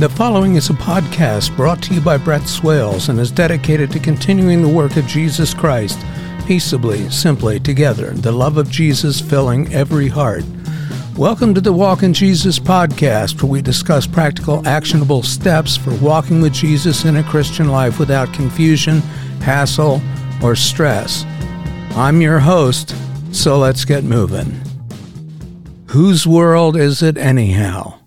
The following is a podcast brought to you by Brett Swales and is dedicated to continuing the work of Jesus Christ, peaceably, simply, together, the love of Jesus filling every heart. Welcome to the Walk in Jesus podcast, where we discuss practical, actionable steps for walking with Jesus in a Christian life without confusion, hassle, or stress. I'm your host, so let's get moving. Whose world is it anyhow?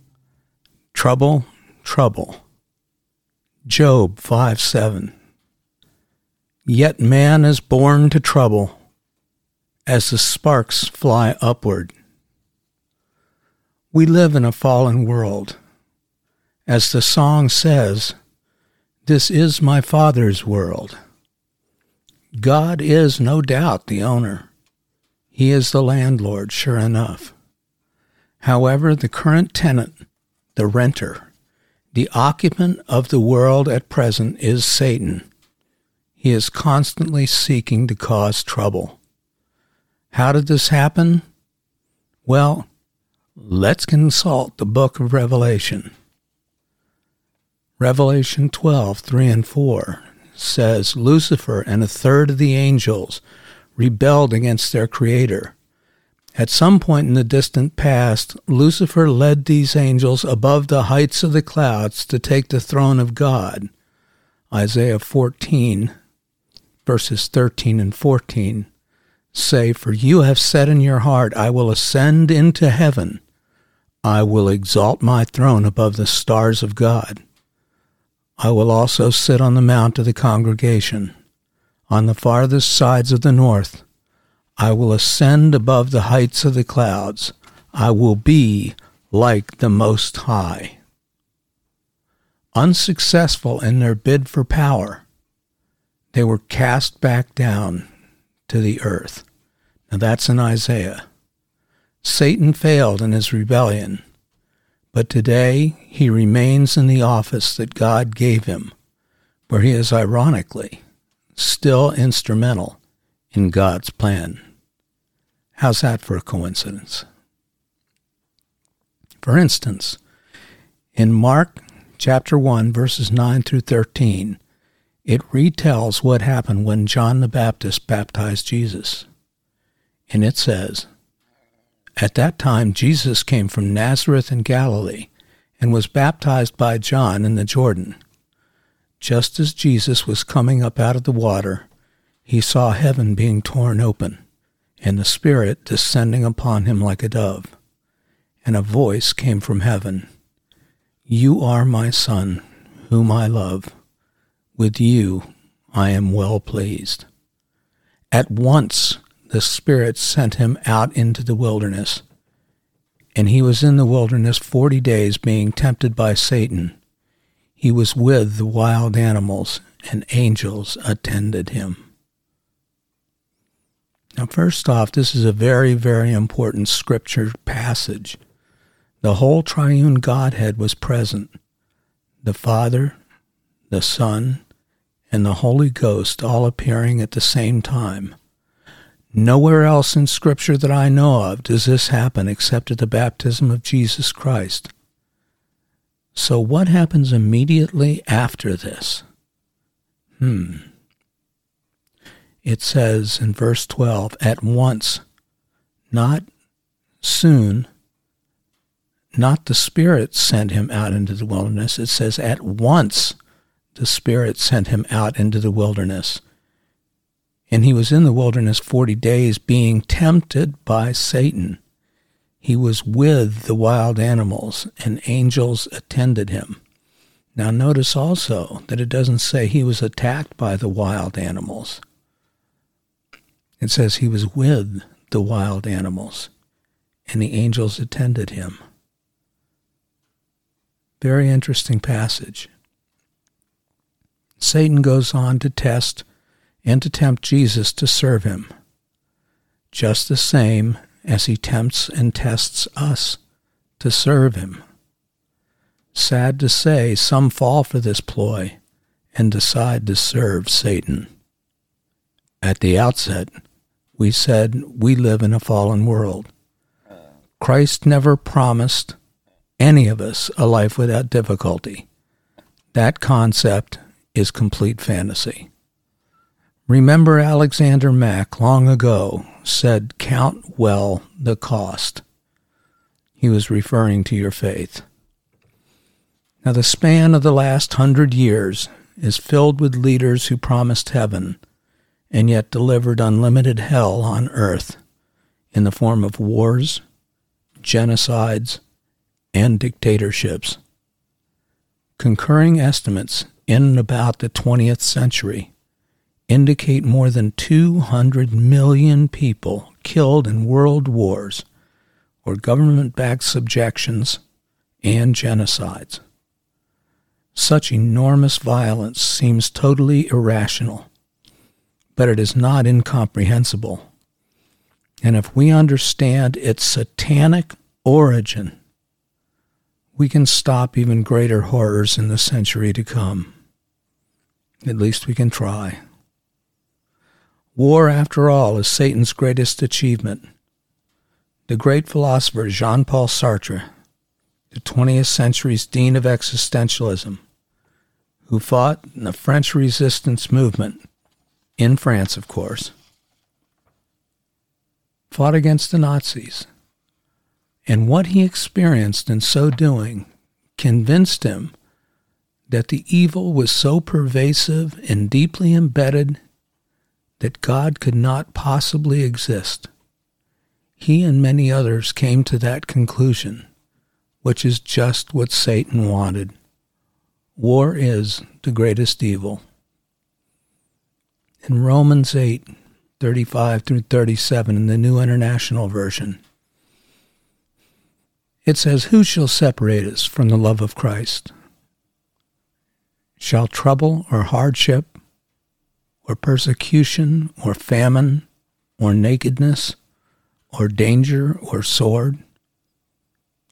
Trouble, trouble. Job 5 7. Yet man is born to trouble as the sparks fly upward. We live in a fallen world. As the song says, This is my Father's world. God is no doubt the owner. He is the landlord, sure enough. However, the current tenant, the renter, the occupant of the world at present is Satan. He is constantly seeking to cause trouble. How did this happen? Well, let's consult the book of Revelation. Revelation 12, 3 and 4 says Lucifer and a third of the angels rebelled against their Creator at some point in the distant past, Lucifer led these angels above the heights of the clouds to take the throne of God. Isaiah 14, verses 13 and 14 say, For you have said in your heart, I will ascend into heaven. I will exalt my throne above the stars of God. I will also sit on the mount of the congregation, on the farthest sides of the north. I will ascend above the heights of the clouds. I will be like the Most High. Unsuccessful in their bid for power, they were cast back down to the earth. Now that's in Isaiah. Satan failed in his rebellion, but today he remains in the office that God gave him, where he is ironically still instrumental in God's plan. How's that for a coincidence? For instance, in Mark chapter 1, verses 9 through 13, it retells what happened when John the Baptist baptized Jesus. And it says, At that time Jesus came from Nazareth in Galilee and was baptized by John in the Jordan. Just as Jesus was coming up out of the water, he saw heaven being torn open and the Spirit descending upon him like a dove. And a voice came from heaven You are my Son, whom I love. With you I am well pleased. At once the Spirit sent him out into the wilderness. And he was in the wilderness forty days, being tempted by Satan. He was with the wild animals, and angels attended him. Now, first off, this is a very, very important scripture passage. The whole triune Godhead was present the Father, the Son, and the Holy Ghost all appearing at the same time. Nowhere else in Scripture that I know of does this happen except at the baptism of Jesus Christ. So, what happens immediately after this? Hmm it says in verse 12, at once, not soon, not the Spirit sent him out into the wilderness. It says, at once the Spirit sent him out into the wilderness. And he was in the wilderness 40 days being tempted by Satan. He was with the wild animals, and angels attended him. Now, notice also that it doesn't say he was attacked by the wild animals. It says he was with the wild animals, and the angels attended him. Very interesting passage. Satan goes on to test and to tempt Jesus to serve him, just the same as he tempts and tests us to serve him. Sad to say, some fall for this ploy and decide to serve Satan. At the outset, we said we live in a fallen world. Christ never promised any of us a life without difficulty. That concept is complete fantasy. Remember, Alexander Mack long ago said, Count well the cost. He was referring to your faith. Now, the span of the last hundred years is filled with leaders who promised heaven and yet delivered unlimited hell on earth in the form of wars, genocides, and dictatorships. Concurring estimates in and about the 20th century indicate more than 200 million people killed in world wars or government backed subjections and genocides. Such enormous violence seems totally irrational, but it is not incomprehensible. And if we understand its satanic origin, we can stop even greater horrors in the century to come. At least we can try. War, after all, is Satan's greatest achievement. The great philosopher Jean Paul Sartre, the 20th century's dean of existentialism, who fought in the French resistance movement, in France, of course, fought against the Nazis. And what he experienced in so doing convinced him that the evil was so pervasive and deeply embedded that God could not possibly exist. He and many others came to that conclusion, which is just what Satan wanted. War is the greatest evil. In Romans 8, 35 through 37 in the New International Version, it says, Who shall separate us from the love of Christ? Shall trouble or hardship, or persecution, or famine, or nakedness, or danger, or sword?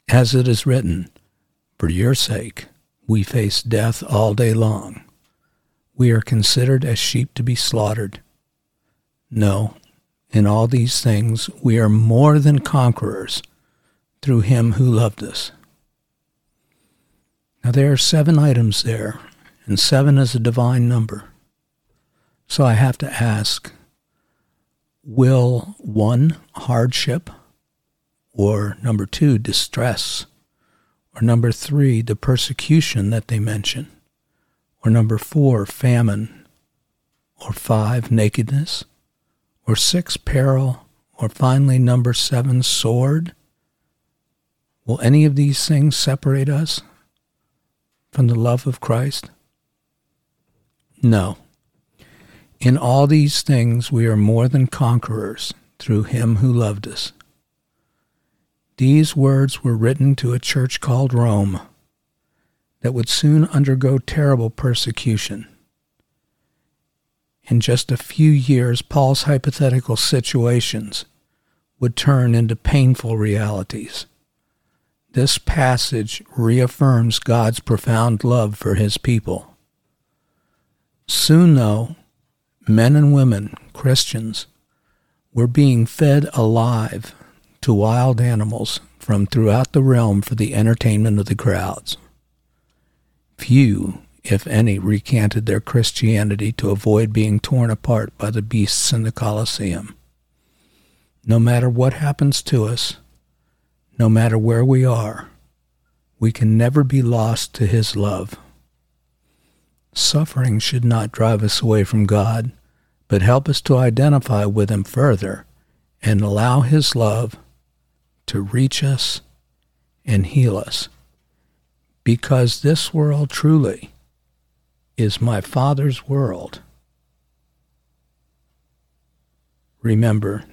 As it is written, For your sake, we face death all day long. We are considered as sheep to be slaughtered. No, in all these things we are more than conquerors through him who loved us. Now there are seven items there, and seven is a divine number. So I have to ask will one, hardship, or number two, distress, or number three, the persecution that they mention. Or number four, famine. Or five, nakedness. Or six, peril. Or finally, number seven, sword. Will any of these things separate us from the love of Christ? No. In all these things we are more than conquerors through him who loved us. These words were written to a church called Rome that would soon undergo terrible persecution. In just a few years, Paul's hypothetical situations would turn into painful realities. This passage reaffirms God's profound love for his people. Soon, though, men and women, Christians, were being fed alive to wild animals from throughout the realm for the entertainment of the crowds. Few, if any, recanted their Christianity to avoid being torn apart by the beasts in the Colosseum. No matter what happens to us, no matter where we are, we can never be lost to His love. Suffering should not drive us away from God, but help us to identify with Him further and allow His love to reach us and heal us. Because this world truly is my Father's world. Remember,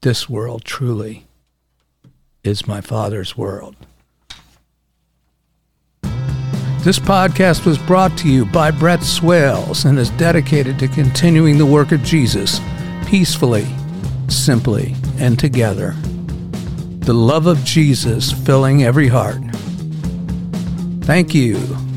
this world truly is my Father's world. This podcast was brought to you by Brett Swales and is dedicated to continuing the work of Jesus peacefully, simply, and together the love of Jesus filling every heart. Thank you